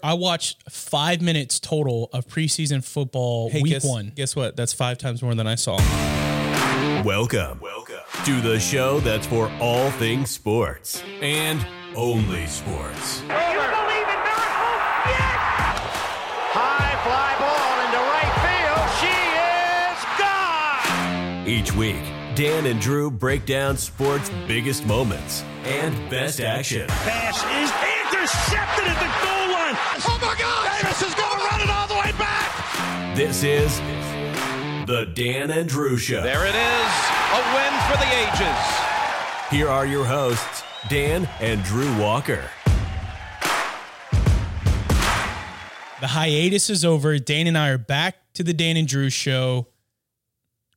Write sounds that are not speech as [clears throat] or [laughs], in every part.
I watched five minutes total of preseason football Hey, week guess, one. Guess what? That's five times more than I saw. Welcome, welcome to the show that's for all things sports and only sports. You believe in miracles? Yes! High fly ball into right field. She is gone! Each week, Dan and Drew break down sports' biggest moments and best action. Pass is intercepted at the goal line. Oh my God! Davis is going to run it all the way back! This is the Dan and Drew Show. There it is, a win for the ages. Here are your hosts, Dan and Drew Walker. The hiatus is over. Dan and I are back to the Dan and Drew show.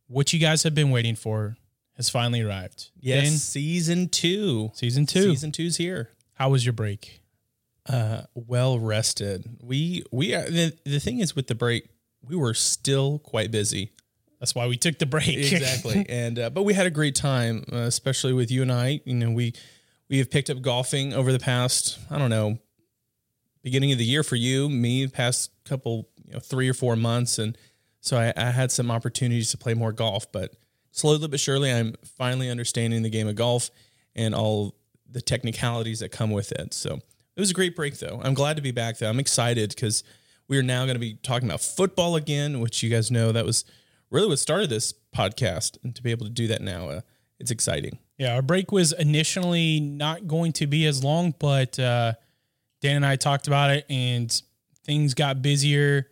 What you guys have been waiting for has finally arrived. Yes, Dan, season two. season two. Season two's here. How was your break? Uh, well rested. We we are the, the thing is with the break, we were still quite busy. That's why we took the break. [laughs] Exactly, and uh, but we had a great time, uh, especially with you and I. You know, we we have picked up golfing over the past I don't know beginning of the year for you, me, past couple you know three or four months, and so I, I had some opportunities to play more golf. But slowly but surely, I'm finally understanding the game of golf and all the technicalities that come with it. So it was a great break, though. I'm glad to be back. Though I'm excited because we are now going to be talking about football again, which you guys know that was really what started this podcast, and to be able to do that now, uh, it's exciting. Yeah, our break was initially not going to be as long, but uh, Dan and I talked about it, and things got busier.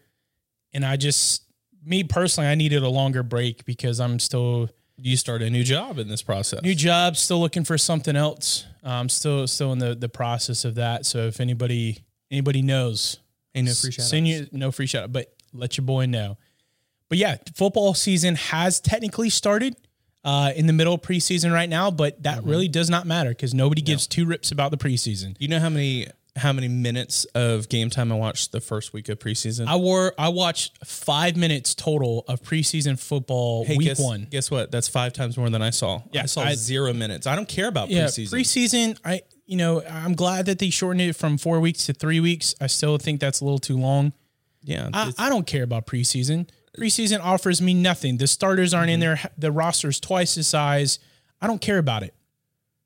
And I just, me personally, I needed a longer break because I'm still You start a new job in this process. new job, still looking for something else. I'm still still in the the process of that. So if anybody anybody knows, Ain't no free shout send you no free shout, out, but let your boy know. But yeah, football season has technically started uh, in the middle of preseason right now, but that Mm-hmm. really does not matter because nobody gives two rips about the preseason. You know how many how many minutes of game time I watched the first week of preseason? I wore I watched five minutes total of preseason football Hey, week guess, one. Guess what? That's five times more than I saw. Yeah, I saw I- zero minutes. I don't care about Yeah, preseason. preseason. I you know I'm glad that they shortened it from four weeks to three weeks. I still think that's a little too long. yeah, I, I don't care about preseason. Preseason offers me nothing. The starters aren't in mm-hmm. there. The roster's twice the size. I don't care about it.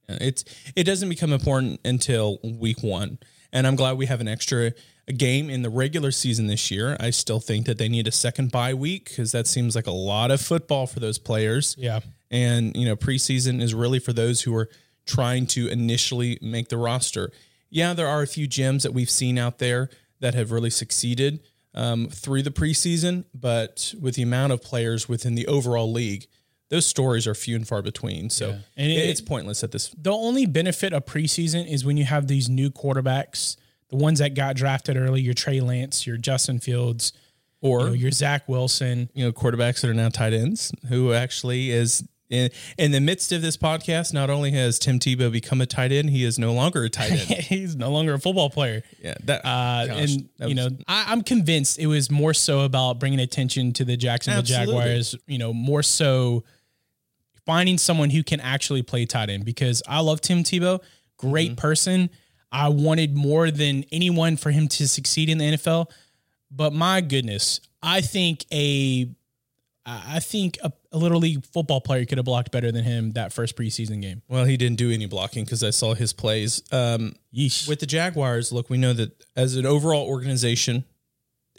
it's it doesn't become important until week one. And I'm glad we have an extra game in the regular season this year. I still think that they need a second bye week because that seems like a lot of football for those players. Yeah. And, you know, preseason is really for those who are trying to initially make the roster. Yeah, there are a few gems that we've seen out there that have really succeeded um, through the preseason, but with the amount of players within the overall league, those stories are few and far between. So And it- it's pointless at this. The only benefit of preseason is when you have these new quarterbacks, the ones that got drafted early, your Trey Lance, your Justin Fields, Or, you know, your Zach Wilson. you know, quarterbacks that are now tight ends, who actually is in, in the midst of this podcast. Not only has Tim Tebow become a tight end, he is no longer a tight end. [laughs] He's no longer a football player. yeah, that, Uh, gosh, and that you was- know, I, I'm convinced it was more so about bringing attention to the Jacksonville Absolutely. Jaguars. You know, more so finding someone who can actually play tight end because I love Tim Tebow, great Mm-hmm. person. I wanted more than anyone for him to succeed in the NFL, but my goodness, I think a I think a, a little league football player could have blocked better than him that first preseason game. well, he didn't do any blocking because I saw his plays. Um, Yeesh. with the Jaguars, look, we know that as an overall organization,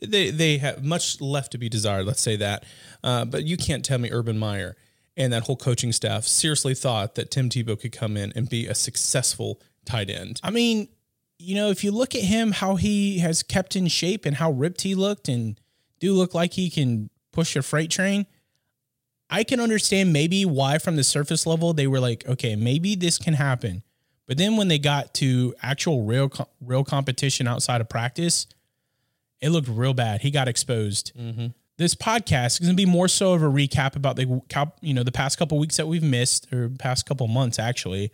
they they have much left to be desired. Let's say that, uh, but you can't tell me Urban Meyer and that whole coaching staff seriously thought that Tim Tebow could come in and be a successful tight end. I mean, you know, if you look at him, how he has kept in shape and how ripped he looked, and do look like he can push a freight train, I can understand maybe why from the surface level they were like, okay, maybe this can happen. But then when they got to actual real real competition outside of practice, it looked real bad. He got exposed. Mm-hmm. This podcast is going to be more so of a recap about the you know the past couple weeks that we've missed or past couple months actually.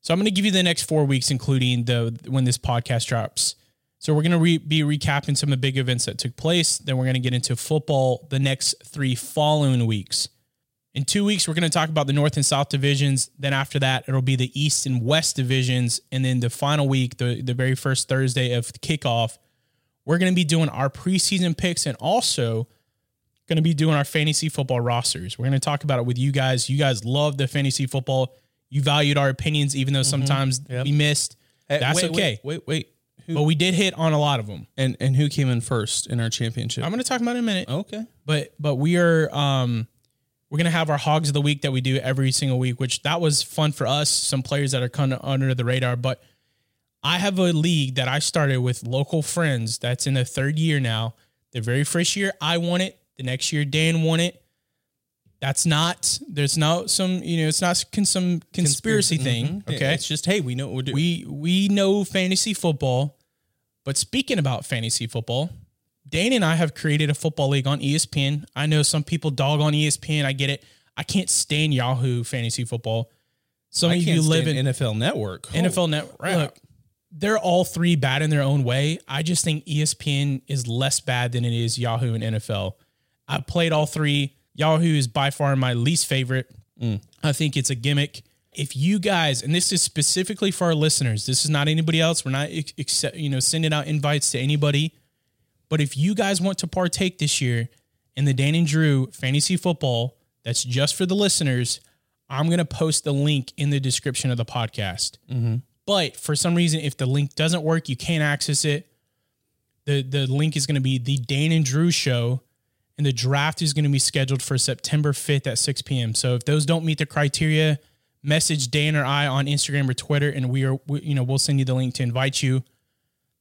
So I'm going to give you the next four weeks, including the when this podcast drops. So we're going to re- be recapping some of the big events that took place. Then we're going to get into football the next three following weeks. In two weeks, we're going to talk about the North and South divisions. Then after that, it'll be the East and West divisions. And then the final week, the, the very first Thursday of kickoff, we're going to be doing our preseason picks and also going to be doing our fantasy football rosters. We're going to talk about it with you guys. You guys love the fantasy football. You valued our opinions, even though sometimes we missed. Hey, That's wait, okay. Wait, wait, wait. Who, But we did hit on a lot of them. and and who came in first in our championship? I'm going to talk about it in a minute. okay. but but we are um we're gonna have our hogs of the week that we do every single week which that was fun for us some players that are kind of under the radar but i have a league that i started with local friends that's in the third year now the very first year i won it the next year dan won it that's not there's no some you know it's not con- some conspiracy thing Mhm. okay It's just hey, we know what we're doing. we we know fantasy football, but speaking about fantasy football, Dan and I have created a football league on ESPN. I know some people dog on ESPN. I get it. I can't stand Yahoo fantasy football. Some I of you live in NFL Network. NFL Network. Look, they're all three bad in their own way. I just think ESPN is less bad than it is Yahoo and NFL. I've played all three. Yahoo is by far my least favorite. Mm. I think it's a gimmick. If you guys, and this is specifically for our listeners, this is not anybody else. We're not, except, you know, sending out invites to anybody. But if you guys want to partake this year in the Dan and Drew fantasy football, that's just for the listeners. I'm going to post the link in the description of the podcast. Mm-hmm. But for some reason, if the link doesn't work, you can't access it. The the link is going to be the Dan and Drew show, and the draft is going to be scheduled for September 5th at 6 p.m. So if those don't meet the criteria, message Dan or I on Instagram or Twitter, and we are we, you know we'll send you the link to invite you.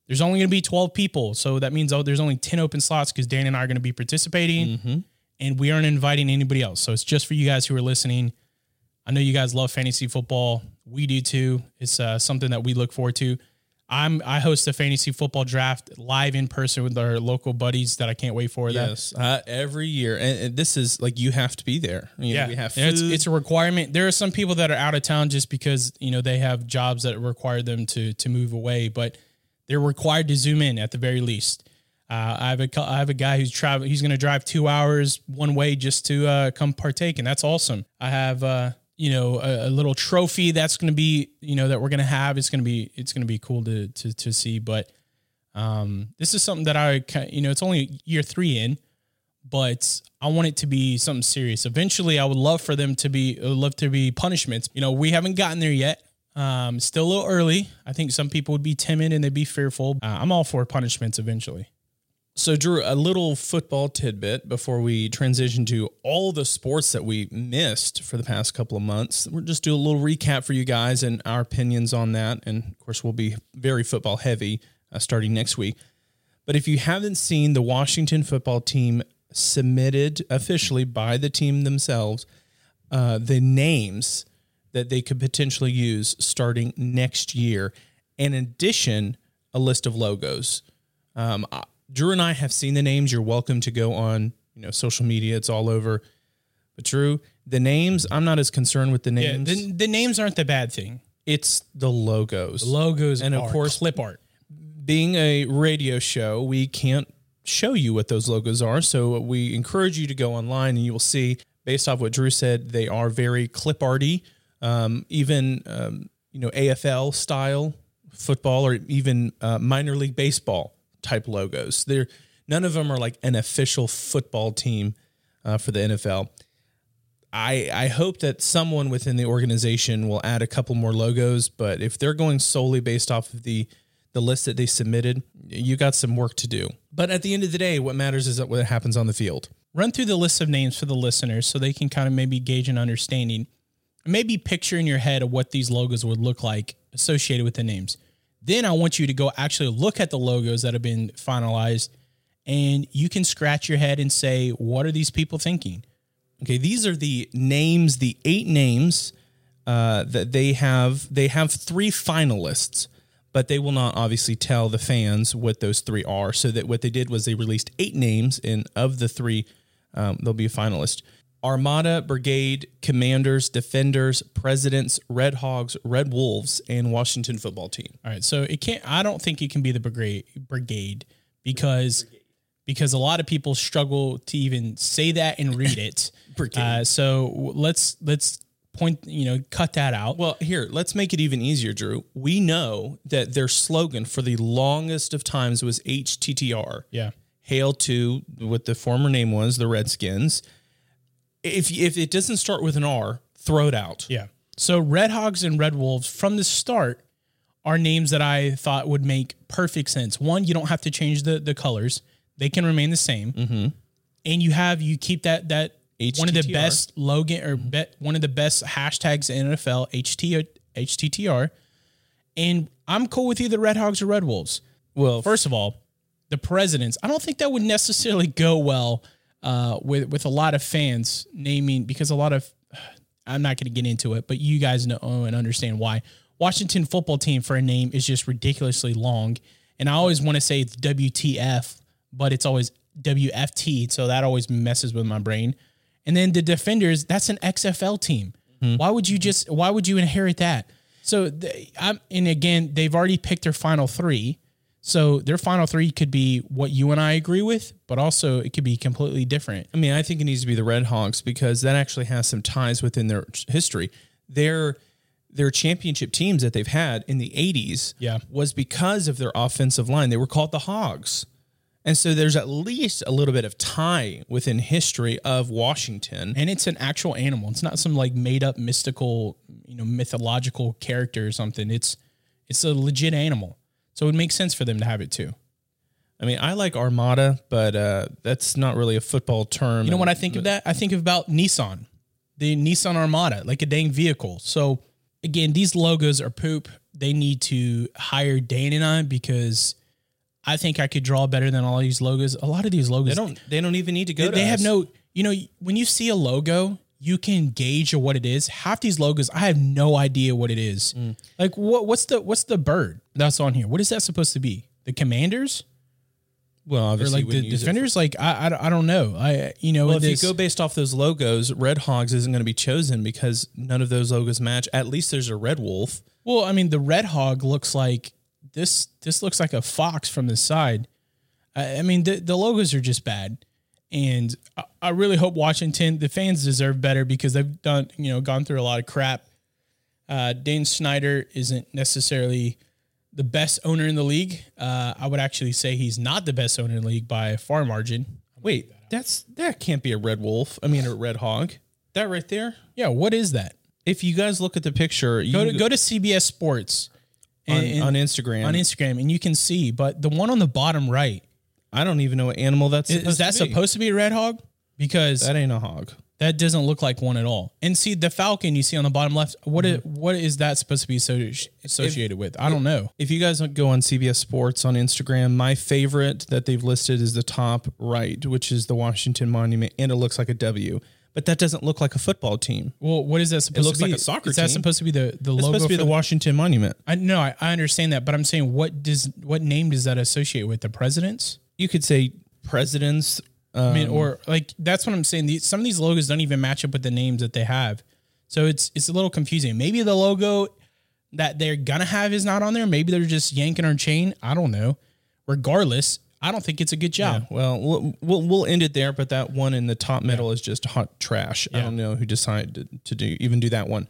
There's only going to be 12 people, so that means oh, there's only 10 open slots because Dan and I are going to be participating, and we aren't inviting anybody else. So it's just for you guys who are listening. I know you guys love fantasy football. We do too. It's uh, something that we look forward to. I'm I host a fantasy football draft live in person with our local buddies that I can't wait for. That Yes, uh, every year, and, and this is like you have to be there. You know, yeah, we have food. It's it's a requirement. There are some people that are out of town just because you know they have jobs that require them to to move away, but they're required to zoom in at the very least. Uh, I have a I have a guy who's travel. He's going to drive two hours one way just to uh, come partake, and that's awesome. I have uh, you know a, a little trophy that's going to be you know that we're going to have. It's going to be it's going to be cool to to to see. But um, this is something that I you know it's only year three in, but I want it to be something serious. Eventually, I would love for them to be love to be punishments. You know, we haven't gotten there yet. Um, still a little early. I think some people would be timid and they'd be fearful. Uh, I'm all for punishments eventually. So, Drew, a little football tidbit before we transition to all the sports that we missed for the past couple of months. We'll just do a little recap for you guys and our opinions on that. And of course, we'll be very football heavy uh, starting next week. But if you haven't seen the Washington football team submitted officially by the team themselves, uh, the names that they could potentially use starting next year, in addition, a list of logos. Um, Drew and I have seen the names. You're welcome to go on, you know, social media. It's all over. But Drew, the names, I'm not as concerned with the Yeah, names. the, the names aren't the bad thing. it's the logos. Logos And of are course- clip art. Being a radio show, we can't show you what those logos are. So we encourage you to go online and you will see, based off what Drew said, they are very clip arty, um, even um, you know AFL style football or even uh, minor league baseball type logos. They're none of them are like an official football team uh, for the NFL. I I hope that someone within the organization will add a couple more logos, but if they're going solely based off of the the list that they submitted, you got some work to do. But at the end of the day, what matters is what happens on the field. Run through the list of names for the listeners so they can kind of maybe gauge an understanding. Maybe picture in your head of what these logos would look like associated with the names. Then I want you to go actually look at the logos that have been finalized and you can scratch your head and say, what are these people thinking? Okay, these are the names, the eight names uh, that they have. They have three finalists, but they will not obviously tell the fans what those three are. So that what they did was they released eight names, and of the three, um, there'll be a finalist. Armada, Brigade, Commanders, Defenders, Presidents, Red Hogs, Red Wolves, and Washington Football Team. All right, so it can't. I don't think it can be the brigade brigade because because a lot of people struggle to even say that and read it. [laughs] Brigade. Uh, so let's let's point, you know, cut that out. Well, here, let's make it even easier, Drew. We know that their slogan for the longest of times was HTTR. yeah. Hail to what the former name was, the Redskins. If if it doesn't start with an R, throw it out. Yeah. So Red Hogs and Red Wolves from the start are names that I thought would make perfect sense. One, you don't have to change the the colors; they can remain the same. Mm-hmm. And you have you keep that that HTTR. one of the best Logan or bet one of the best hashtags in NFL HT HTTR. And I'm cool with either Red Hogs or Red Wolves. Well, First of all, the presidents. I don't think that would necessarily go well uh, with with a lot of fans naming because a lot of [sighs] I'm not going to get into it, but you guys know and understand why Washington football team for a name is just ridiculously long, and I always want to say it's WTF, but it's always WFT, so that always messes with my brain. And then the defenders, that's an XFL team. Why would you just? Why would you inherit that? So, they, I'm, and again, they've already picked their final three. So their final three could be what you and I agree with, but also it could be completely different. I mean, I think it needs to be the Red Hogs because that actually has some ties within their history. Their their championship teams that they've had in the 80s Yeah. was because of their offensive line. They were called the Hogs. And so there's at least a little bit of tie within history of Washington. And it's an actual animal. It's not some like made up mystical, you know, mythological character or something. It's it's a legit animal. So it would make sense for them to have it too. I mean, I like Armada, but uh, that's not really a football term. You know what I think of that? I think about Nissan, the Nissan Armada, like a dang vehicle. So again, these logos are poop. They need to hire Dan and I because I think I could draw better than all these logos. A lot of these logos They don't. They don't even need to go. they, to they have no you know when you see a logo you can gauge what it is. Half these logos i have no idea what it is. Mm. like what what's the what's the bird that's on here? What is that supposed to be? The commanders? Well, or obviously, like the it for- defenders? Like I, I I don't know. I you know Well, if this- you go based off those logos, Red Hogs isn't going to be chosen because none of those logos match. At least there's a Red Wolf. well i mean the red hog looks like this this looks like a fox from the side. I, I mean the, the logos are just bad. And I, really hope washington the fans deserve better because they've done you know gone through a lot of crap Uh, Dan Snyder isn't necessarily the best owner in the league. Uh, I would actually say he's not the best owner in the league by a far margin. Wait, that's that can't be a Red Wolf. I mean, a Red Hog. That right there. Yeah, what is that? If you guys look at the picture, you Go to go to CBS Sports on, and- on Instagram. on Instagram and you can see. But the one on the bottom right I don't even know what animal that's is, is that to supposed to be a red hog? Because That ain't a hog. that doesn't look like one at all. And see the falcon you see on the bottom left. What Mm-hmm. is, what is that supposed to be associ- associated with? I don't know. If you guys go on CBS Sports on Instagram, my favorite that they've listed is the top right, which is the Washington Monument, and it looks like a W. But that doesn't look like a football team. Well, what is that supposed looks to be? It looks like a soccer Is that supposed to be the the It's logo? supposed to be for the Washington Monument. I no, I, I understand that, but I'm saying what does what name does that associate with the presidents? You could say presidents. I mean, um, or like that's what I'm saying. These, some of these logos don't even match up with the names that they have, so it's it's a little confusing. Maybe the logo that they're gonna have is not on there. Maybe they're just yanking our chain. I don't know. Regardless, I don't think it's a good job. Well, we'll we'll we'll end it there. But that one in the top middle is just hot trash. I don't know who decided to, to do even do that one.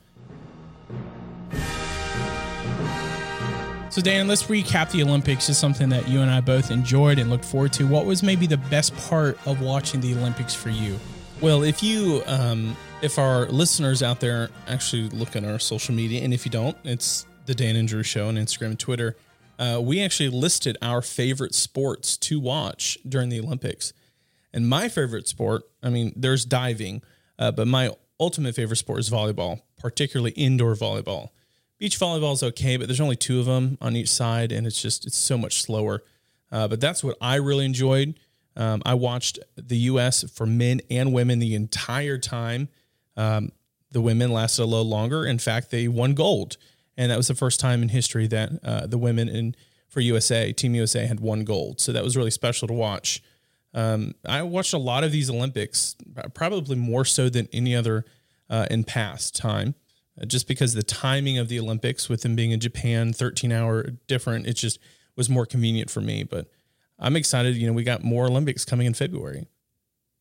So Dan, let's recap the Olympics. Is something that you and I both enjoyed and looked forward to. What was maybe the best part of watching the Olympics for you? Well, if you, um, if our listeners out there actually look at our social media, and if you don't, it's the Dan and Drew Show on Instagram and Twitter. Uh, we actually listed our favorite sports to watch during the Olympics. And my favorite sport, I mean, there's diving, uh, but my ultimate favorite sport is volleyball, particularly indoor volleyball. Beach volleyball is okay, but there's only two of them on each side, and it's just it's so much slower. Uh, but that's what I really enjoyed. Um, I watched the U.S. for men and women the entire time. Um, the women lasted a little longer. In fact, they won gold, and that was the first time in history that uh, the women in for USA, Team USA, had won gold. So that was really special to watch. Um, I watched a lot of these Olympics, probably more so than any other uh, in past time, just because the timing of the Olympics, with them being in Japan, 13 hour different, it just was more convenient for me. But I'm excited. You know, we got more Olympics coming in February.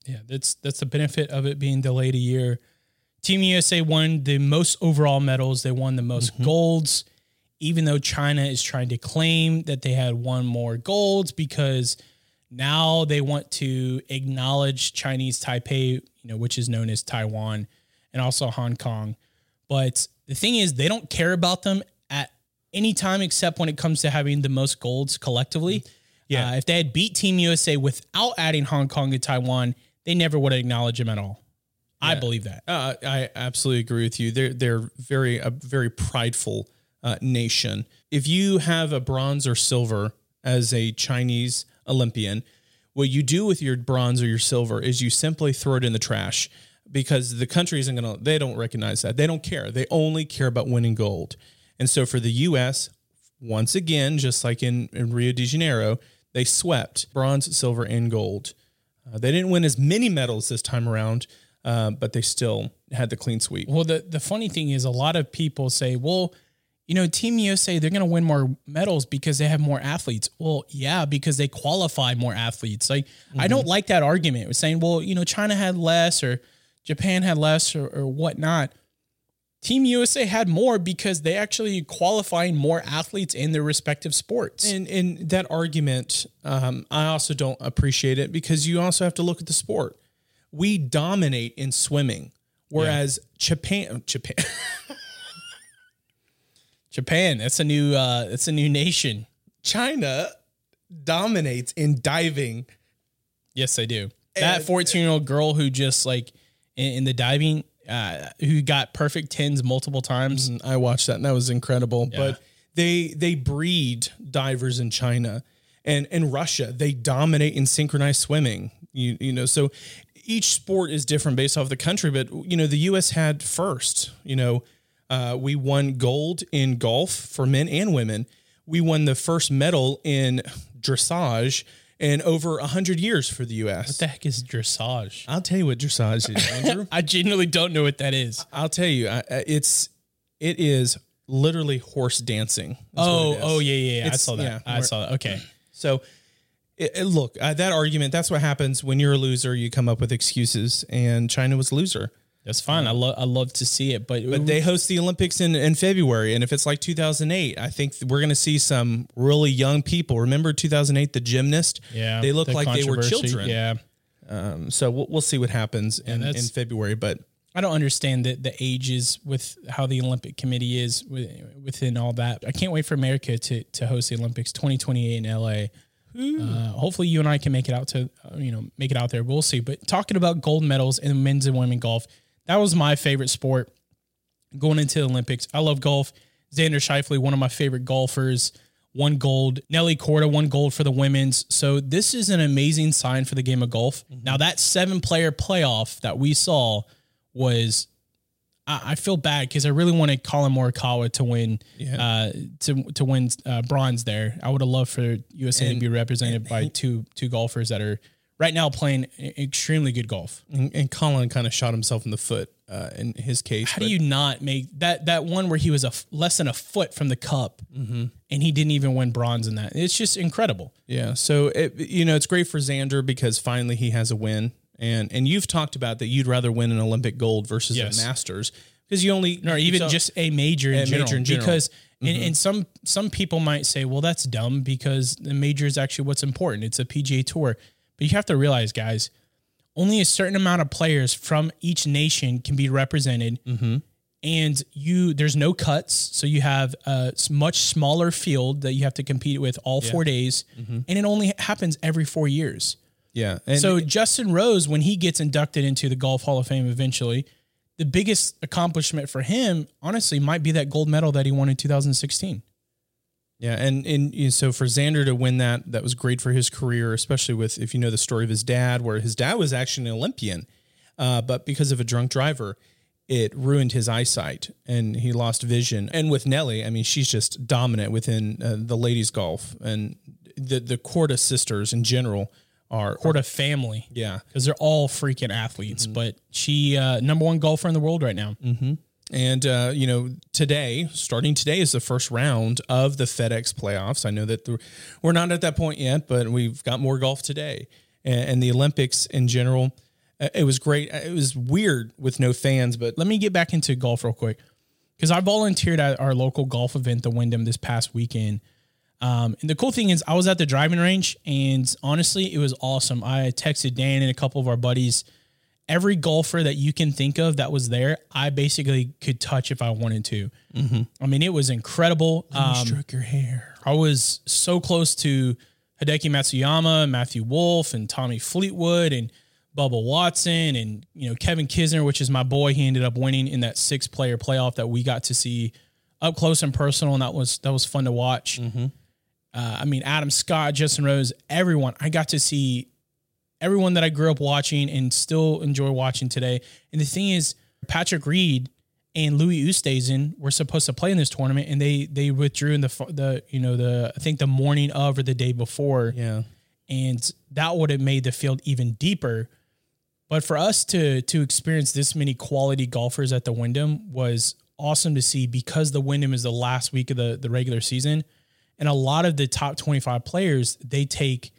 Yeah, that's that's the benefit of it being delayed a year. Team USA won the most overall medals. They won the most mm-hmm. golds, even though China is trying to claim that they had won more golds because now they want to acknowledge Chinese Taipei, you know, which is known as Taiwan and also Hong Kong. But the thing is, they don't care about them at any time except when it comes to having the most golds collectively. Yeah. Uh, if they had beat Team USA without adding Hong Kong and Taiwan, they never would acknowledge them at all. I believe that. Uh, I absolutely agree with you. They're they're very a very prideful uh, nation. If you have a bronze or silver as a Chinese Olympian, what you do with your bronze or your silver is you simply throw it in the trash because the country isn't gonna. They don't recognize that. They don't care. They only care about winning gold. And so for the U.S., once again, just like in, in Rio de Janeiro, they swept bronze, silver, and gold. Uh, they didn't win as many medals this time around, uh, but they still had the clean sweep. Well, the, the funny thing is, a lot of people say, well, you know, Team USA, they're going to win more medals because they have more athletes. Well, yeah, because they qualify more athletes. Like, I don't like that argument with saying, well, you know, China had less or Japan had less or, or whatnot. Team USA had more because they actually qualifying more athletes in their respective sports. And and that argument, um, I also don't appreciate it because you also have to look at the sport. We dominate in swimming, whereas Japan, Japan, [laughs] Japan, that's a new, uh, that's a new nation. China dominates in diving. Yes, they do. That 14 year old girl who just like in, in the diving, uh, who got perfect tens multiple times. And I watched that and that was incredible. But they they breed divers in China and in Russia. They dominate in synchronized swimming. You you know, so each sport is different based off the country, but you know, the US had first. You know, uh, we won gold in golf for men and women. We won the first medal in dressage in over 100 years for the US. What the heck is dressage? I'll tell you what dressage is, [laughs] Andrew. I genuinely don't know what that is. I'll tell you, I, I- it's it is literally horse dancing. is what Oh, it is. oh yeah, yeah, yeah. I It's- saw that. yeah, I we're- saw that. Okay. [clears throat] So, it, it- look, uh, that argument. That's what happens when you're a loser. You come up with excuses, and China was a loser. That's fine. I love I love to see it, but, But they host the Olympics in, in February, and if it's like 2008, I think we're going to see some really young people. Remember 2008, the gymnast? yeah, they look the like they were children. Yeah. Um, so we'll, we'll see what happens in, in February. But I don't understand the the ages with how the Olympic Committee is within all that. I can't wait for America to to host the Olympics 2028 in LA. Uh, hopefully, you and I can make it out to uh, you know make it out there. We'll see. But talking about gold medals in men's and women golf, that was my favorite sport going into the Olympics. I love golf. Xander Schauffele, one of my favorite golfers, won gold. Nelly Korda won gold for the women's. So this is an amazing sign for the game of golf. Now that seven player playoff that we saw was. I I feel bad because I really wanted Collin Morikawa to win, uh, to to win uh, bronze there. I would have loved for USA to be represented by two two golfers that are right now playing extremely good golf. and, and Collin kind of shot himself in the foot uh, in his case. How do you not make that that one where he was a f- less than a foot from the cup, and he didn't even win bronze in that? It's just incredible. Yeah. So it, you know, it's great for Xander because finally he has a win. And and you've talked about that you'd rather win an Olympic gold versus Yes. a Masters because you only or even so- just a major in, A general, major in general. Because and, and some some people might say, well, that's dumb because the major is actually what's important. It's a PGA Tour, but you have to realize, guys, only a certain amount of players from each nation can be represented, mm-hmm. and you there's no cuts, so you have a much smaller field that you have to compete with all four days, mm-hmm. and it only happens every four years. yeah. And So Justin Rose, when he gets inducted into the Golf Hall of Fame eventually, the biggest accomplishment for him, honestly, might be that gold medal that he won in 2016. Yeah, and and you know, so for Xander to win that, that was great for his career, especially with if you know the story of his dad, where his dad was actually an Olympian, uh, but because of a drunk driver, it ruined his eyesight and he lost vision. And with Nelly, I mean, she's just dominant within uh, the ladies golf and the the Korda sisters in general are Korda family, yeah. because they're all freaking athletes. But she uh, number one golfer in the world right now. And uh, you know, today, starting today, is the first round of the FedEx playoffs. I know that we're not at that point yet, but we've got more golf today, and, and the Olympics in general. Uh, It was great. It was weird with no fans, but let me get back into golf real quick because I volunteered at our local golf event, the Wyndham, this past weekend. Um, and the cool thing is, I was at the driving range, and honestly, it was awesome. I texted Dan and a couple of our buddies. Every golfer that you can think of that was there, I basically could touch if I wanted to. I mean, it was incredible. Um, stroke your hair. I was so close to Hideki Matsuyama, Matthew Wolff, and Tommy Fleetwood, and Bubba Watson, and you know Kevin Kisner, which is my boy. He ended up winning in that six player playoff that we got to see up close and personal, and that was that was fun to watch. Uh, I mean, Adam Scott, Justin Rose, everyone. I got to see everyone that I grew up watching and still enjoy watching today. And the thing is, Patrick Reed and Louis Oosthuizen were supposed to play in this tournament, and they they withdrew in the the you know the I think the morning of or the day before, Yeah. and that would have made the field even deeper. But for us to to experience this many quality golfers at the Wyndham was awesome to see because the Wyndham is the last week of the the regular season, and a lot of the top twenty five players they take,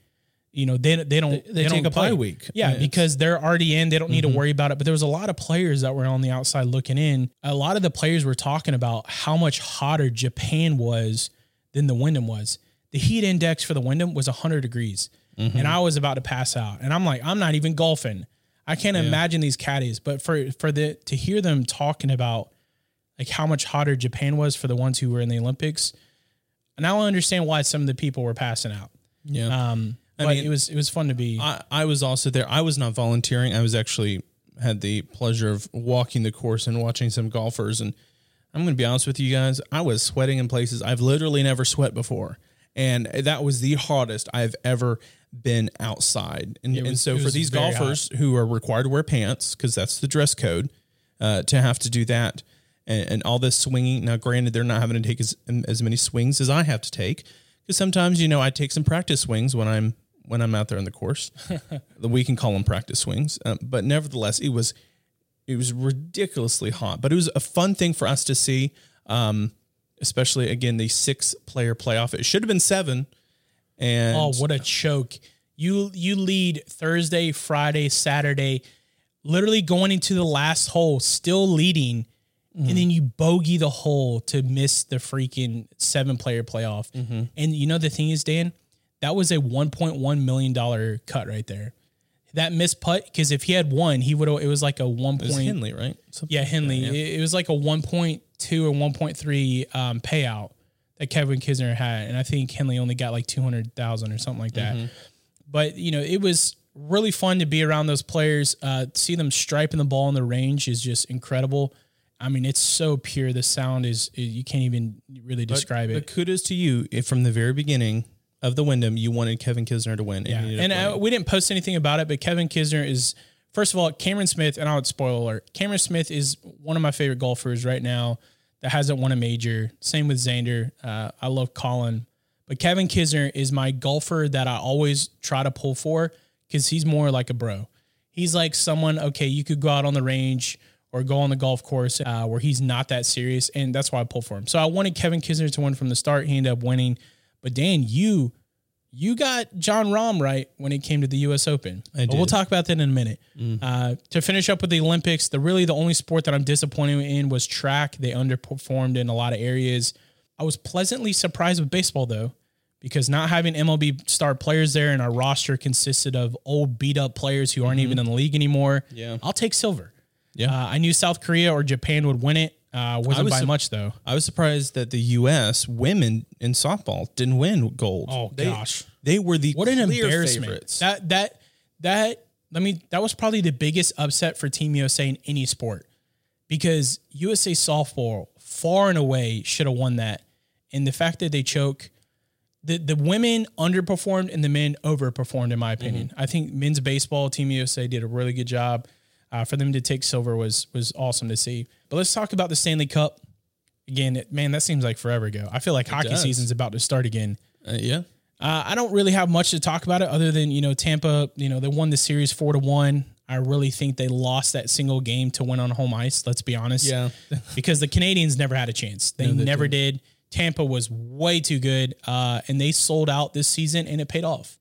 you know, they they don't They- they take don't a bye play. week. yeah, Yeah, because they're already in, they don't need to worry about it. But there was a lot of players that were on the outside looking in. A lot of the players were talking about how much hotter Japan was than the Wyndham was. The heat index for the Wyndham was 100 degrees. And I was about to pass out. And I'm like, I'm not even golfing. I can't imagine these caddies. But for for the to hear them talking about like how much hotter Japan was for the ones who were in the Olympics, now I understand why some of the people were passing out. Yeah. Um, I mean, it was it was fun to be. I, I was also there. I was not volunteering. I was actually had the pleasure of walking the course and watching some golfers. And I'm going to be honest with you guys. I was sweating in places I've literally never sweat before. And that was the hottest I've ever been outside. And, and so for these golfers who are required to wear pants, because that's the dress code, uh, to have to do that and, and all this swinging. Now, granted, they're not having to take as, as many swings as I have to take because sometimes, you know, I take some practice swings when I'm when I'm out there on the course. [laughs] we can call them practice swings, um, but nevertheless, it was it was ridiculously hot. But it was a fun thing for us to see, um, especially again the six player playoff. It should have been seven. And Oh, what a choke! You you lead Thursday, Friday, Saturday, literally going into the last hole, still leading, and then you bogey the hole to miss the freaking seven player playoff. And you know the thing is, Dan, that was a one point one million dollar cut right there. That missed putt because if he had won, he would. It was like a one point. Henley, right? Something Yeah, like that, Henley. yeah. It, it was like a 1.2 or 1.3 um, payout that Kevin Kisner had, and I think Henley only got like 200,000 or something like that. Mm-hmm. But you know, it was really fun to be around those players. Uh, see them striping the ball in the range is just incredible. I mean, it's so pure. The sound is you can't even really describe But it. kudos to you if from the very beginning of the Wyndham, you wanted Kevin Kisner to win. Yeah, and uh, winning. we didn't post anything about it, but Kevin Kisner is first of all Cameron Smith, and I would spoil alert. Cameron Smith is one of my favorite golfers right now that hasn't won a major. Same with Xander. Uh, I love Collin, but Kevin Kisner is my golfer that I always try to pull for because he's more like a bro. He's like someone okay, you could go out on the range or go on the golf course uh, where he's not that serious, and that's why I pull for him. So I wanted Kevin Kisner to win from the start. He ended up winning, but Dan, you you got Jon Rahm right when it came to the U.S. Open. But we'll talk about that in a minute. Uh, to finish up with the Olympics, the really the only sport that I'm disappointed in was track. They underperformed in a lot of areas. I was pleasantly surprised with baseball though, because not having MLB star players there and our roster consisted of old beat up players who aren't even in the league anymore. Yeah. I'll take silver. Yeah. uh, I knew South Korea or Japan would win it. Uh, wasn't was by sup- much though. I was surprised that the U.S. women in softball didn't win gold. Oh, They- gosh. they were the What an embarrassment! favorites. That that that. I mean, that was probably the biggest upset for Team USA in any sport because USA softball far and away should have won that, and the fact that they choke, the the women underperformed and the men overperformed in my opinion. I think men's baseball Team USA did a really good job. Uh, for them to take silver was was awesome to see. But let's talk about the Stanley Cup again. It, man, that seems like forever ago. I feel like hockey does. season's about to start again. Uh, yeah. Uh, I don't really have much to talk about it other than you know Tampa. You know they won the series four to one. I really think they lost that single game to win on home ice. Let's be honest. Yeah. [laughs] because the Canadiens never had a chance. They, never did. Tampa was way too good, uh, and they sold out this season, and it paid off.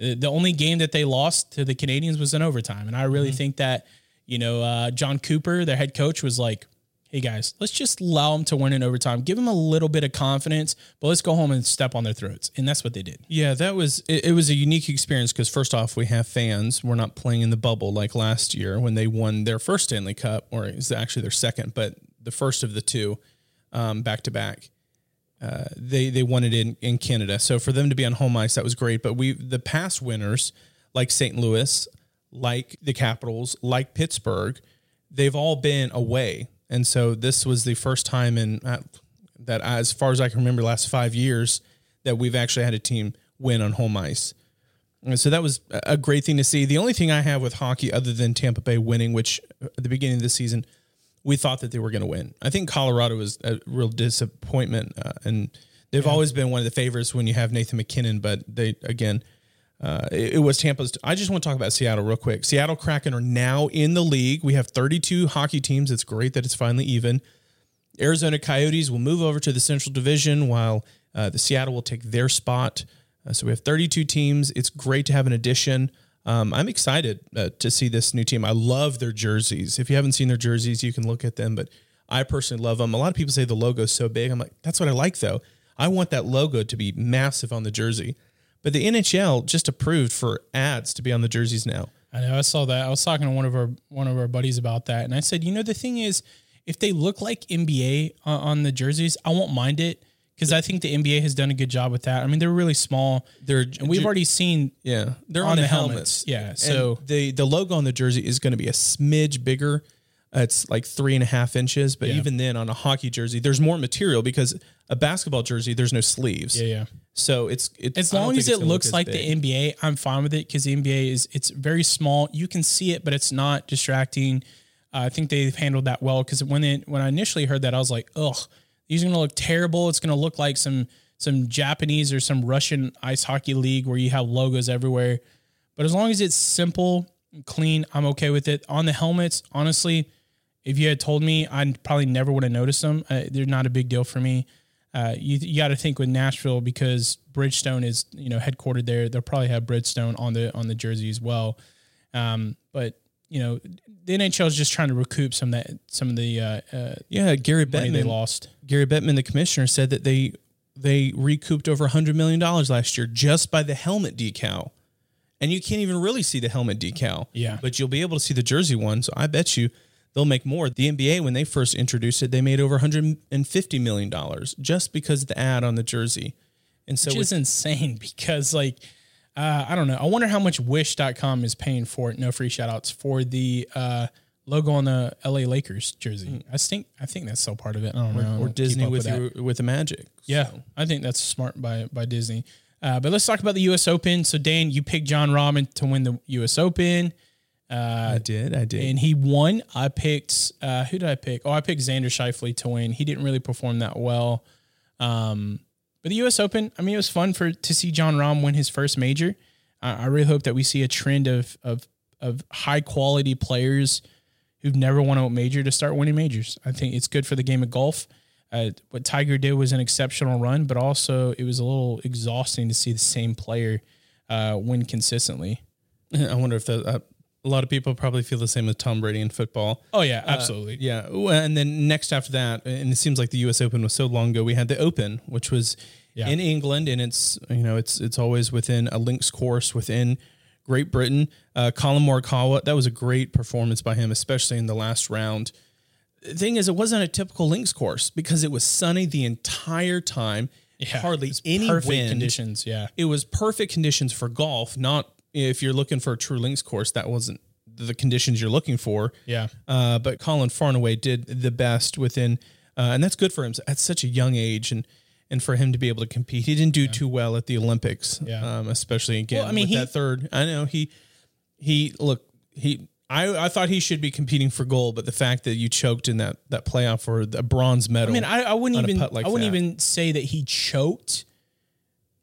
Uh, The only game that they lost to the Canadiens was in overtime, and I really think that you know uh, Jon Cooper, their head coach, was like, "Hey guys, let's just allow them to win in overtime. Give them a little bit of confidence, but let's go home and step on their throats." And that's what they did. Yeah, that was it, it was a unique experience because first off, we have fans. We're not playing in the bubble like last year when they won their first Stanley Cup, or it's actually their second, but the first of the two back to back. They they won it in in Canada, so for them to be on home ice, that was great. But we the past winners like St. Louis, like the Capitals, like Pittsburgh, they've all been away, and so this was the first time in uh, that, as far as I can remember, last five years that we've actually had a team win on home ice. And so that was a great thing to see. The only thing I have with hockey, other than Tampa Bay winning, which at the beginning of the season we thought that they were going to win. I think Colorado was a real disappointment, uh, and they've always been one of the favorites when you have Nathan MacKinnon. But they again, uh, it, it was Tampa's. I just want to talk about Seattle real quick. Seattle Kraken are now in the league. We have 32 hockey teams. It's great that it's finally even. Arizona Coyotes will move over to the Central Division while uh, the Seattle will take their spot. Uh, so we have 32 teams. It's great to have an addition. Um, I'm excited uh, to see this new team. I love their jerseys. If you haven't seen their jerseys, you can look at them. But I personally love them. A lot of people say the logo's so big. I'm like, that's what I like though. I want that logo to be massive on the jersey. But the NHL just approved for ads to be on the jerseys now. I know. I saw that. I was talking to one of our one of our buddies about that, and I said, you know, the thing is, if they look like NBA on, on the jerseys, I won't mind it because I think the NBA has done a good job with that. I mean, they're really small. They're and we've already seen Yeah, they're on on, the helmets. helmets. Yeah, And so- the the logo on the jersey is going to be a smidge bigger. It's like three and a half inches, but Yeah. even then, on a hockey jersey, there's more material because a basketball jersey there's no sleeves. yeah, yeah. So it's, it's As long as it gonna look looks like big. the NBA, I'm fine with it because the NBA is it's very small. You can see it, but it's not distracting. Uh, I think they've handled that well because when they, when I initially heard that, I was like, ugh, these are gonna look terrible. It's gonna look like some some Japanese or some Russian ice hockey league where you have logos everywhere. But as long as it's simple, and clean, I'm okay with it. On the helmets, honestly, if you had told me, I probably never would have noticed them. Uh, they're not a big deal for me. Uh, you you got to think with Nashville because Bridgestone is you know headquartered there. They'll probably have Bridgestone on the on the jersey as well. Um, but you know the NHL is just trying to recoup some of that some of the uh, uh, yeah, Gary Bettman they lost. Gary Bettman, the commissioner, said that they they recouped over hundred million dollars last year just by the helmet decal, and you can't even really see the helmet decal. Yeah. but you'll be able to see the jersey one. So I bet you they'll make more. The NBA when they first introduced it, they made over hundred and fifty million dollars just because of the ad on the jersey. And so which with- is insane [laughs] because like uh, I don't know. I wonder how much wish.com is paying for it. No free shout outs for the uh, logo on the LA Lakers jersey. I think I think that's still part of it. I don't know. Hmm. or Disney up with your, with the Magic. Yeah, I think that's smart by by Disney. Uh, but let's talk about the U.S. Open. So Dan, you picked John Rahman to win the U.S. Open, I did, I did. and he won. I picked uh, who did I pick? Oh, I picked Xander Schauffele to win. He didn't really perform that well. Um, but the U.S. Open, I mean, it was fun for to see Jon Rahm win his first major. I, I really hope that we see a trend of of of high quality players who've never won a major to start winning majors. I think it's good for the game of golf. Uh, what Tiger did was an exceptional run, but also it was a little exhausting to see the same player uh, win consistently. [laughs] I wonder if the, uh, a lot of people probably feel the same with Tom Brady in football. Oh yeah, absolutely. Yeah, and then next after that, and it seems like the U.S. Open was so long ago. We had the Open, which was Yeah. in England, and it's you know it's it's always within a links course within Great Britain. Uh, Collin Morikawa, that was a great performance by him, especially in the last round. The thing is, it wasn't a typical links course because it was sunny the entire time. Yeah, hardly any perfect wind. conditions. Yeah, It was perfect conditions for golf. Not if you're looking for a true links course, that wasn't the conditions you're looking for. yeah. Uh, but Collin far and away did the best within, uh, and that's good for him at such a young age, and and for him to be able to compete. He didn't do too well at the Olympics, Yeah. um, especially again. Well, I mean, with he- that third. I know he he look he. I, I thought he should be competing for gold, but the fact that you choked in that that playoff for a bronze medal. I mean, I, I wouldn't even like I wouldn't that. even say that he choked.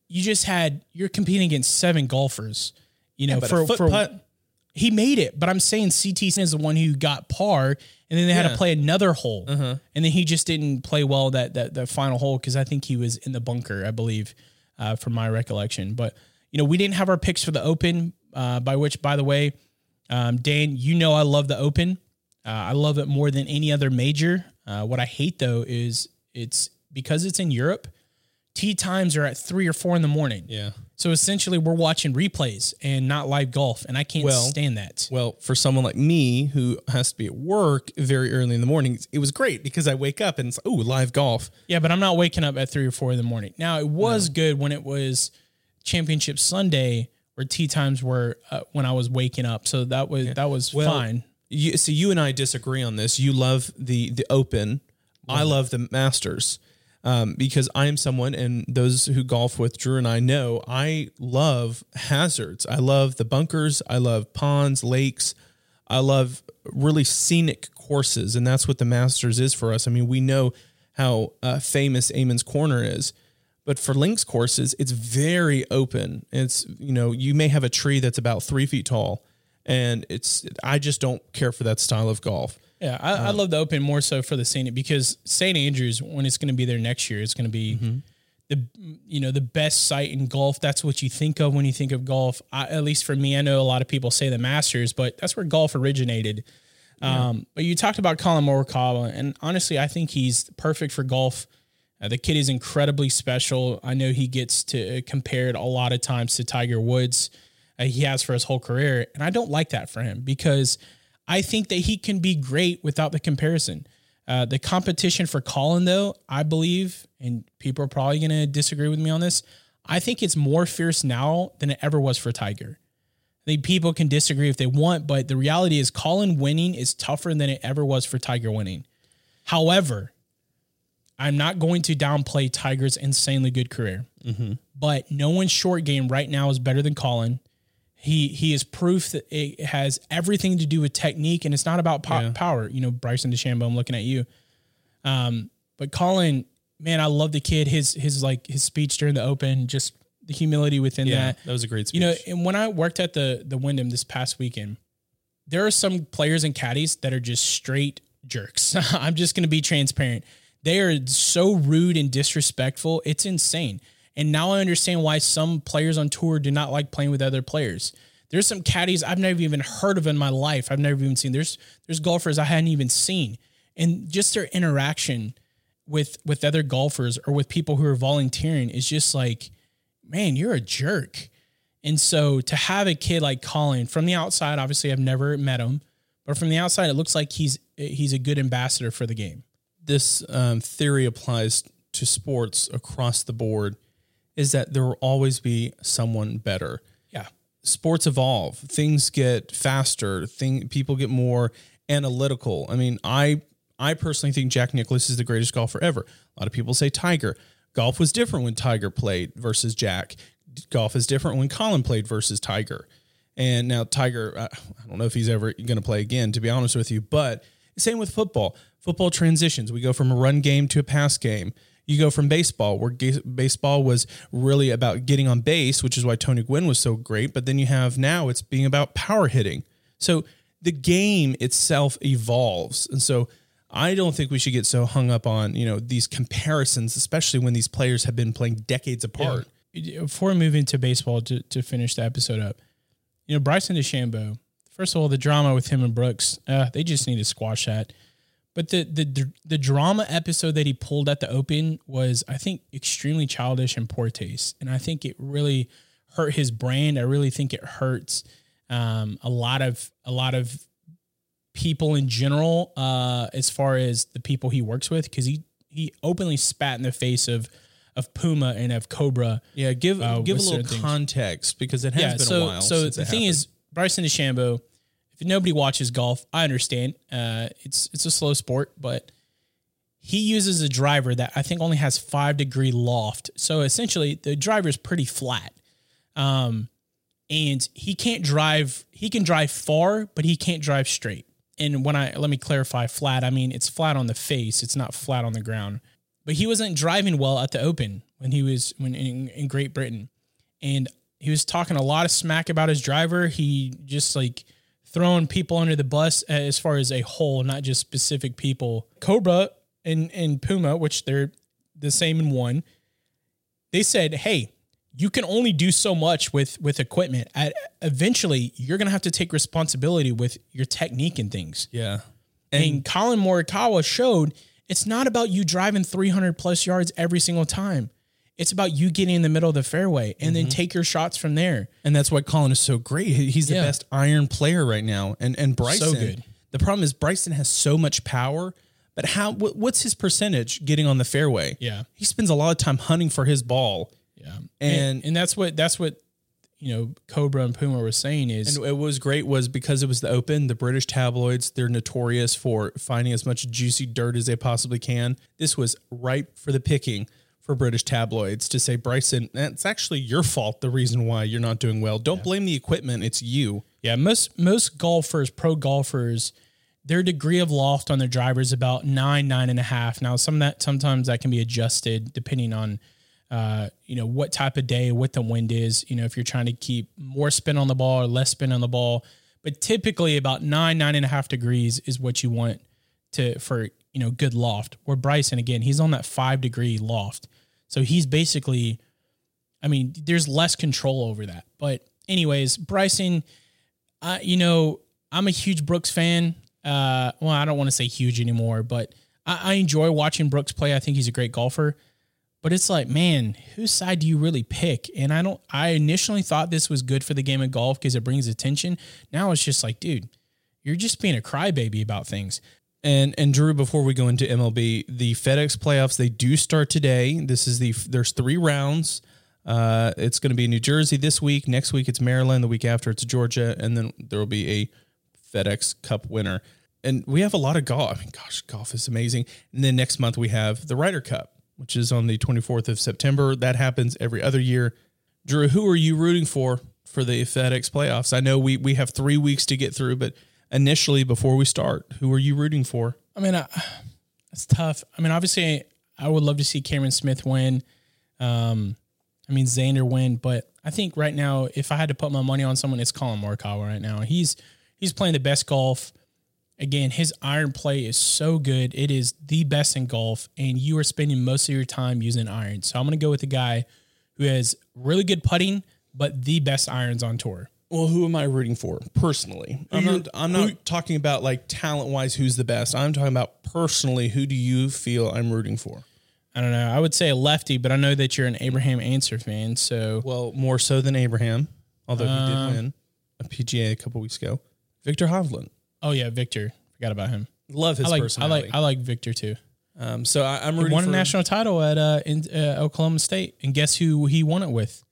You just had you're competing against seven golfers. You know, but for for putt. he made it, but I'm saying CT is the one who got par, and then they had to play another hole, and then he just didn't play well that that that final hole because I think he was in the bunker, I believe, uh, from my recollection. But you know, we didn't have our picks for the Open, uh, by which, by the way, um, Dan, you know, I love the Open. Uh, I love it more than any other major. Uh, what I hate though is it's because it's in Europe. Tee times are at three or four in the morning. Yeah. So essentially, we're watching replays and not live golf, and I can't Well- stand that. Well, for someone like me who has to be at work very early in the morning, it was great because I wake up and it's oh live golf. Yeah, but I'm not waking up at three or four in the morning. Now it was good when it was Championship Sunday, where tee times were uh, when I was waking up. So that was that was Well, fine. You, see, you and I disagree on this. You love the the Open. I love the Masters um, because I am someone, and those who golf with Drew and I know I love hazards. I love the bunkers. I love ponds, lakes. I love really scenic courses, and that's what the Masters is for us. I mean, we know how uh, famous Amen's Corner is, but for links courses, it's very open. It's you know you may have a tree that's about three feet tall, and it's I just don't care for that style of golf. Yeah, I, I love the Open more so for the scenic because St. Andrews, when it's going to be there next year, it's going to be the you know the best site in golf. That's what you think of when you think of golf. I, at least for me, I know a lot of people say the Masters, but that's where golf originated. Um, but you talked about Collin Morikawa, and honestly, I think he's perfect for golf. Uh, the kid is incredibly special. I know he gets to compared a lot of times to Tiger Woods. Uh, he has for his whole career, and I don't like that for him because I think that he can be great without the comparison. Uh, the competition for Collin, though, I believe, and people are probably going to disagree with me on this. I think it's more fierce now than it ever was for Tiger. I think people can disagree if they want, but the reality is Collin winning is tougher than it ever was for Tiger winning. However, I'm not going to downplay Tiger's insanely good career, but no one's short game right now is better than Collin. He he is proof that it has everything to do with technique, and it's not about po- power. You know, Bryson DeChambeau, I'm looking at you. Um, but Collin, man, I love the kid. His his like his speech during the Open, just the humility within Yeah, that. that was a great speech. You know, and when I worked at the the Wyndham this past weekend, there are some players and caddies that are just straight jerks. [laughs] I'm just going to be transparent. They are so rude and disrespectful. It's insane. And now I understand why some players on tour do not like playing with other players. There's some caddies I've never even heard of in my life. I've never even seen. There's there's golfers I hadn't even seen, and just their interaction with with other golfers or with people who are volunteering is just like, man, you're a jerk. And so to have a kid like Collin from the outside, obviously I've never met him, but from the outside, it looks like he's he's a good ambassador for the game. this um, theory applies to sports across the board is that there will always be someone better. Yeah. Sports evolve, things get faster, thing people get more analytical. I mean, I I personally think Jack Nicklaus is the greatest golfer ever. A lot of people say Tiger. Golf was different when Tiger played versus Jack. Golf is different when Collin played versus Tiger. And now Tiger, I I don't know if he's ever going to play again, to be honest with you. But same with football. Football transitions. We go from a run game to a pass game. You go from baseball, where ga- baseball was really about getting on base, which is why Tony Gwynn was so great. But then you have now it's being about power hitting. So the game itself evolves. And so I don't think we should get so hung up on, you know, these comparisons, especially when these players have been playing decades apart. Before moving to baseball to, to finish the episode up, you know, Bryson DeChambeau, first of all, the drama with him and Brooks, uh, they just need to squash that. But the, the the drama episode that he pulled at the Open was, I think, extremely childish and poor taste, and I think it really hurt his brand. I really think it hurts um, a lot of a lot of people in general, uh, as far as the people he works with, because he he openly spat in the face of of Puma and of Cobra. Yeah, give Uh, give a little certain things. context because it has been so, a while. So the thing happened. is, Bryson DeChambeau. If nobody watches golf, I understand. Uh, it's it's a slow sport, but he uses a driver that I think only has five degree loft. So essentially, the driver is pretty flat. Um, and he can't drive. He can drive far, but he can't drive straight. And when I let me clarify, flat, I mean it's flat on the face. It's not flat on the ground. But he wasn't driving well at the Open when he was when in, in Great Britain, and he was talking a lot of smack about his driver. He just like throwing people under the bus as far as a whole, not just specific people. Cobra and and Puma, which they're the same in one, they said, "Hey, you can only do so much with with equipment. At eventually, you're gonna have to take responsibility with your technique and things. Yeah. And, Collin Morikawa showed it's not about you driving 300 plus yards every single time. It's about you getting in the middle of the fairway and then mm-hmm. take your shots from there. And that's why Collin is so great. He's the Yeah. best iron player right now. And and Bryson, so good. the problem is Bryson has so much power, but how? What, what's his percentage getting on the fairway? Yeah. he spends a lot of time hunting for his ball. Yeah. And- And and that's what that's what you know Cobra and Puma were saying is And what was great was because it was the Open, the British tabloids, they're notorious for finding as much juicy dirt as they possibly can. This was ripe for the picking for British tabloids to say, Bryson, that's actually your fault, the reason why you're not doing well. Don't blame the equipment, it's you. Yeah, most most golfers, pro golfers, their degree of loft on their driver is about nine, nine and a half. Now, some of that sometimes that can be adjusted depending on uh, you know, what type of day, what the wind is, you know, if you're trying to keep more spin on the ball or less spin on the ball. But typically about nine, nine and a half degrees is what you want to for, you know, good loft. Where Bryson, again, he's on that five degree loft. So he's basically I mean, there's less control over that. But anyways, Bryson, uh, you know, I'm a huge Brooks fan. Uh, well, I don't want to say huge anymore, but I, I enjoy watching Brooks play. I think he's a great golfer. But it's like, man, whose side do you really pick? And I don't. I initially thought this was good for the game of golf because it brings attention. Now it's just like, dude, you're just being a crybaby about things. And and Drew, before we go into MLB, the FedEx playoffs they do start today. This is the there's three rounds. Uh, it's going to be New Jersey this week. Next week it's Maryland. The week after it's Georgia, and then there will be a FedEx Cup winner. And we have a lot of golf. I mean, gosh, golf is amazing. And then next month we have the Ryder Cup, which is on the 24th of September. That happens every other year. Drew, who are you rooting for for the FedEx playoffs? I know we we have three weeks to get through, but initially before we start, who are you rooting for? I mean, I, it's tough. I mean, obviously, I would love to see Cameron Smith win. Um, I mean, Xander win, but I think right now, if I had to put my money on someone, it's Collin Morikawa right now. He's he's playing the best golf. Again, his iron play is so good; it is the best in golf, and you are spending most of your time using irons. So I'm going to go with the guy who has really good putting, but the best irons on tour. Well, who am I rooting for personally? I'm not. I'm not talking about like talent wise, who's the best. I'm talking about personally. Who do you feel I'm rooting for? I don't know. I would say a lefty, but I know that you're an Abraham Ancer fan, so Well, more so than Abraham, although he did win a PGA a couple weeks ago. Viktor Hovland, Oh yeah, Viktor. Forgot about him. love his I like I like I like Viktor too. um, so I, I'm He rooting won for a national title at uh, in uh, Oklahoma State, and guess who he won it with?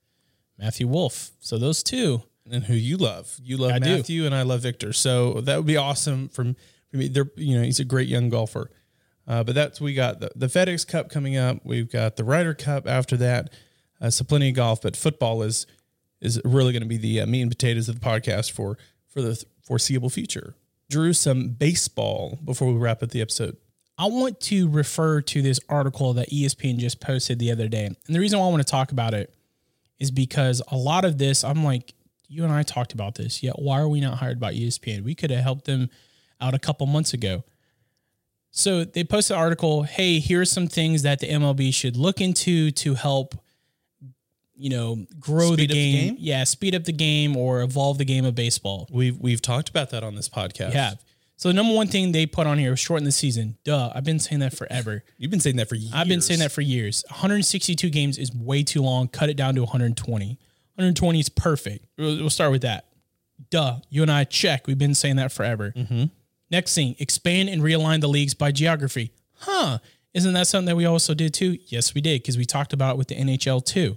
Matthew Wolff. So those two. And who you love. You love I do. Matthew, and I love Viktor. So that would be awesome from for me. They're you know he's a great young golfer. Uh, but that's we got the, the FedEx Cup coming up. We've got the Ryder Cup after that. Uh, so plenty of golf, but football is is really going to be the uh, meat and potatoes of the podcast for for the foreseeable future. Drew, some baseball before we wrap up the episode. I want to refer to this article that ESPN just posted the other day. And the reason why I want to talk about it is because a lot of this, I'm like, you and I talked about this. Yet why are we not hired by ESPN? We could have helped them out a couple months ago. So they posted an article, hey, here's some things that the MLB should look into to help, you know, grow Speed the up the game. game? Yeah, speed up the game or evolve the game of baseball. We've we've talked about that on this podcast. We have. So the number one thing they put on here was shorten the season. Duh, I've been saying that forever. you've been saying that for years. I've been saying that for years. 162 games is way too long. Cut it down to 120. 120 is perfect. We'll, we'll start with that. Duh. You and I check. We've been saying that forever. Next thing, expand and realign the leagues by geography. Huh. Isn't that something that we also did too? Yes, we did because we talked about it with the NHL too.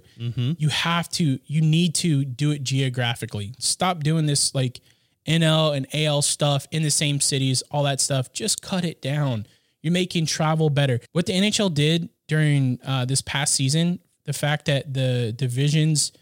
You have to, you need to do it geographically. Stop doing this like NL and AL stuff in the same cities, all that stuff. Just cut it down. You're making travel better. What the NHL did during uh, this past season, the fact that the divisions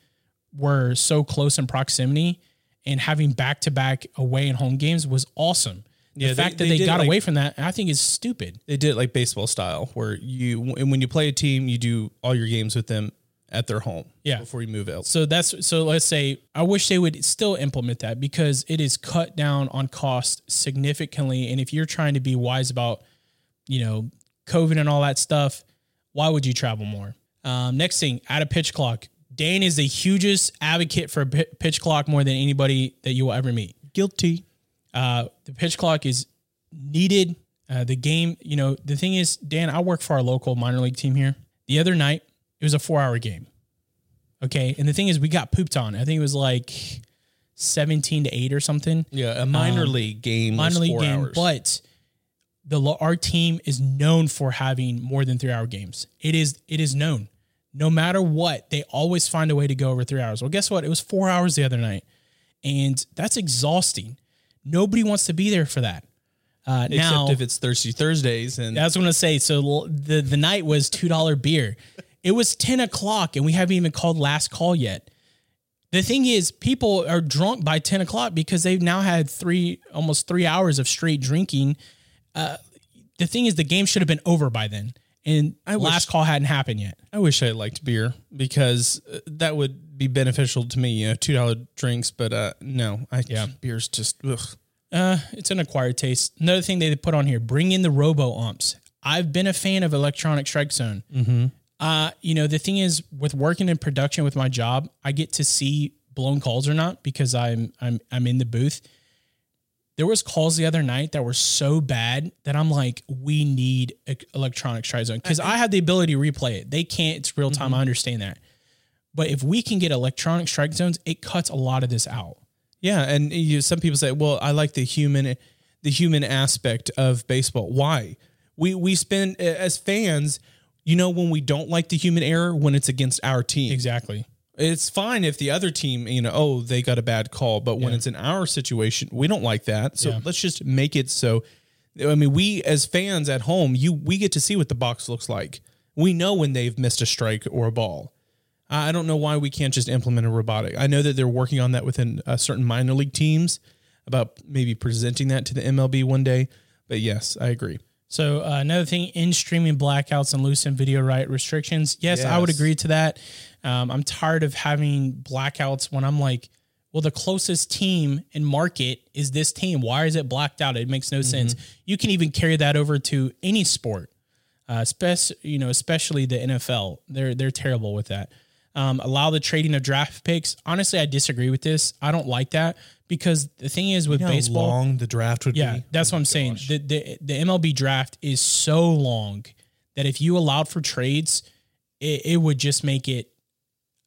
were so close in proximity and having back to back away and home games was awesome. The Yeah, they- fact that they they, got like- away from that, I think, is stupid. They did it like baseball style, where you and when you play a team, you do all your games with them at their home. Yeah. Before you move out. So that's so. Let's say I wish they would still implement that because it is cut down on cost significantly. And if you're trying to be wise about, you know, COVID and all that stuff, why would you travel more? Um, next thing, add a pitch clock. Dane is the hugest advocate for pitch clock more than anybody that you will ever meet. Guilty. Uh, the pitch clock is needed. Uh, the game, you know, the thing is, Dan, I work for our local minor league team here. The other night, it was a four hour game. Okay. And the thing is, we got pooped on. I think it was like 17 to 8 or something. Yeah, a minor league game. minor was league four game, hours. but the our team is known for having more than three hour games. It is it is known. No matter what, they always find a way to go over three hours. Well, guess what? It was four hours the other night, and that's exhausting. Nobody wants to be there for that. Uh, except now, if it's Thirsty Thursdays and I was going to say, so the the night was two dollar beer. It was ten o'clock, and we haven't even called last call yet. The thing is, people are drunk by ten o'clock because they've now had three almost three hours of straight drinking. Uh, the thing is, the game should have been over by then, and last call hadn't happened yet. I wish I liked beer because uh, that would be beneficial to me. You know, two dollar drinks, but uh, no, I Yeah. beer's just ugh. Uh, it's an acquired taste. Another thing they put on here: bring in the robo umps. I've been a fan of electronic strike zone. Mm-hmm. Uh, you know, the thing is, with working in production with my job, I get to see blown calls or not because I'm I'm I'm in the booth. There was calls the other night that were so bad that I'm like, we need electronic strike zone because I have the ability to replay it. They can't. It's real time. Mm-hmm. I understand that. But if we can get electronic strike zones, it cuts a lot of this out. Yeah, and you, some people say, "Well, I like the human, the human aspect of baseball." Why? We we spend as fans, you know, when we don't like the human error when it's against our team. Exactly. It's fine if the other team, you know, oh, they got a bad call, but when it's in our situation, we don't like that. So Yeah. let's just make it so. I mean, we as fans at home, you we get to see what the box looks like. We know when they've missed a strike or a ball. I don't know why we can't just implement a robotic. I know that they're working on that within uh, certain minor league teams about maybe presenting that to the MLB one day. But yes, I agree. So uh, another thing, in streaming blackouts and loosen video right restrictions. Yes, I would agree to that. Um, I'm tired of having blackouts when I'm like, well, the closest team in market is this team. Why is it blacked out? It makes no sense. You can even carry that over to any sport, uh, spec- you know, especially the NFL. They're they're terrible with that. Um, allow the trading of draft picks. Honestly, I disagree with this. I don't like that because the thing is with baseball, long the draft would yeah, be. that's what I'm saying. The, the the MLB draft is so long that if you allowed for trades, it, it would just make it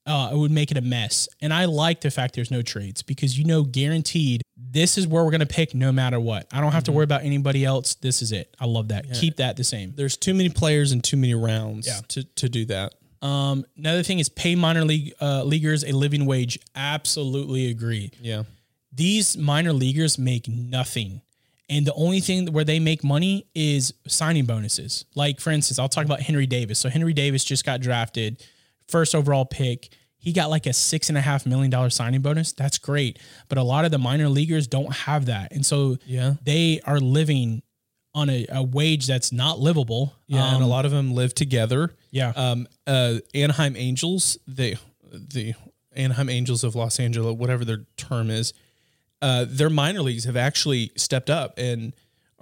uh, it would make it a mess. And I like the fact there's no trades because you know guaranteed this is where we're gonna pick no matter what. I don't have to worry about anybody else. This is it. I love that. Keep that the same. There's too many players and too many rounds Yeah. to, to do that. Um, another thing is pay minor league uh, leaguers a living wage. Absolutely agree. Yeah. these minor leaguers make nothing. And the only thing where they make money is signing bonuses. Like, for instance, I'll talk about Henry Davis. So, Henry Davis just got drafted, first overall pick. He got like a six and a half million dollar signing bonus. That's great. But a lot of the minor leaguers don't have that. And so, Yeah. they are living on a, a wage that's not livable. Yeah, and a Um, lot of them live together. Yeah. Um, uh, Anaheim Angels, they the Anaheim Angels of Los Angeles, whatever their term is, uh, their minor leagues have actually stepped up and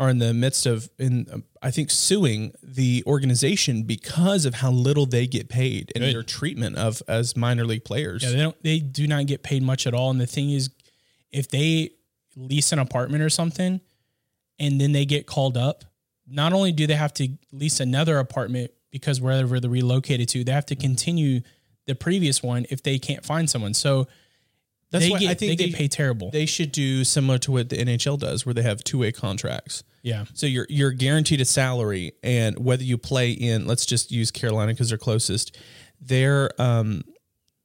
are in the midst of, in um, I think, suing the organization because of how little they get paid and Good. their treatment of as minor league players. Yeah, they don't. They do not get paid much at all. And the thing is, if they lease an apartment or something, and then they get called up, not only do they have to lease another apartment because wherever they're relocated to, they have to continue the previous one if they can't find someone. So That's they why get I think they, they- get paid terrible. They should do similar to what the NHL does, where they have two way contracts. yeah, So you're you're guaranteed a salary, and whether you play in, let's just use Carolina because they're closest. Their um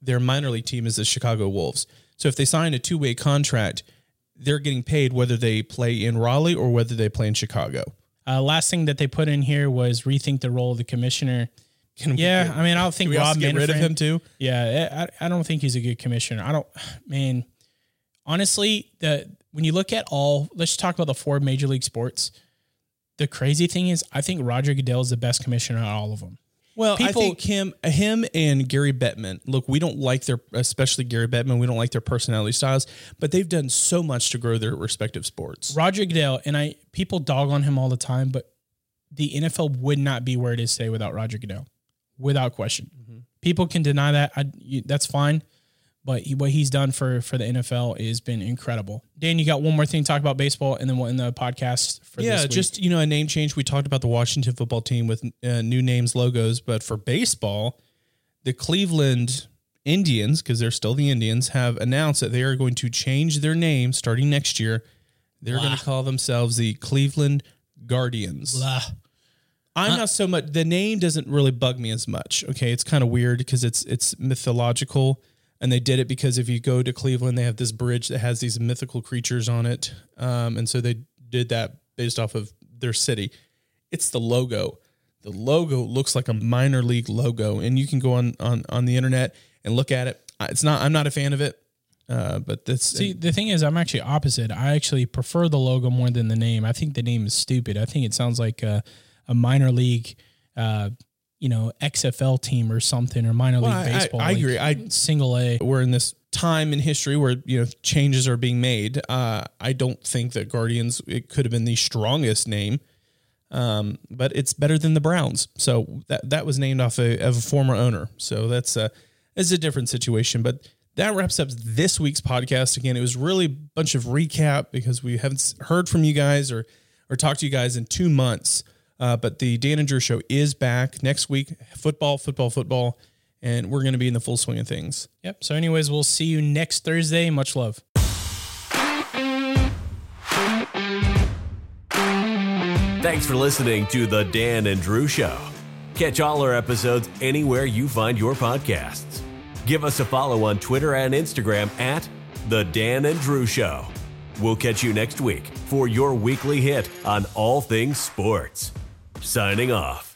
their minor league team is the Chicago Wolves. So if they sign a two way contract, they're getting paid whether they play in Raleigh or whether they play in Chicago. uh, last thing that they put in here was rethink the role of the commissioner. Can we- Yeah, I mean, I don't think we Rob get rid of him too? Yeah, eh, I, I don't think he's a good commissioner. I don't, man. Honestly, the when you look at all, let's talk about the four major league sports. The crazy thing is, I think Roger Goodell is the best commissioner out of all of them. Well, People- I think him, him, and Gary Bettman. Look, we don't like their, especially Gary Bettman. We don't like their personality styles, but they've done so much to grow their respective sports. Roger Goodell, and I people dog on him all the time, but the NFL would not be where it is today without Roger Goodell, without question. People can deny that. I, you, that's fine. But he, what he's done for for the NFL has been incredible. Dan, you got one more thing to talk about baseball, and then we'll end the podcast for yeah, just you know a name change. We talked about the Washington football team with uh, new names, logos, but for baseball, the Cleveland Indians, because they're still the Indians, have announced that they are going to change their name starting next year. They're going to call themselves the Cleveland Guardians. Blah. I'm not so much. The name doesn't really bug me as much. Okay, it's kind of weird because it's it's mythological, and they did it because if you go to Cleveland, they have this bridge that has these mythical creatures on it, um, and so they did that based off of their city. It's the logo. The logo looks like a minor league logo, and you can go on on on the internet and look at it. Uh, It's not. I'm not a fan of it, uh, but this. See, the thing is, I'm actually opposite. I actually prefer the logo more than the name. I think the name is stupid. I think it sounds like a, a minor league, uh, you know, XFL team or something, or minor Well, league I- I- baseball. I like agree. I- single A. we're in this time in history where you know changes are being made. Uh, I don't think that Guardians it could have been the strongest name, um, but it's better than the Browns. So that that was named off a, of a former owner. So that's a it's a different situation. But that wraps up this week's podcast. Again, it was really a bunch of recap because we haven't heard from you guys or or talked to you guys in two months. Uh, but the Dan and Drew show is back next week. Football, football, football, and we're going to be in the full swing of things. Yep. So, anyways, we'll see you next Thursday. Much love. Thanks for listening to The Dan and Drew Show. Catch all our episodes anywhere you find your podcasts. Give us a follow on Twitter and Instagram at The Dan and Drew Show. We'll catch you next week for your weekly hit on all things sports. Signing off.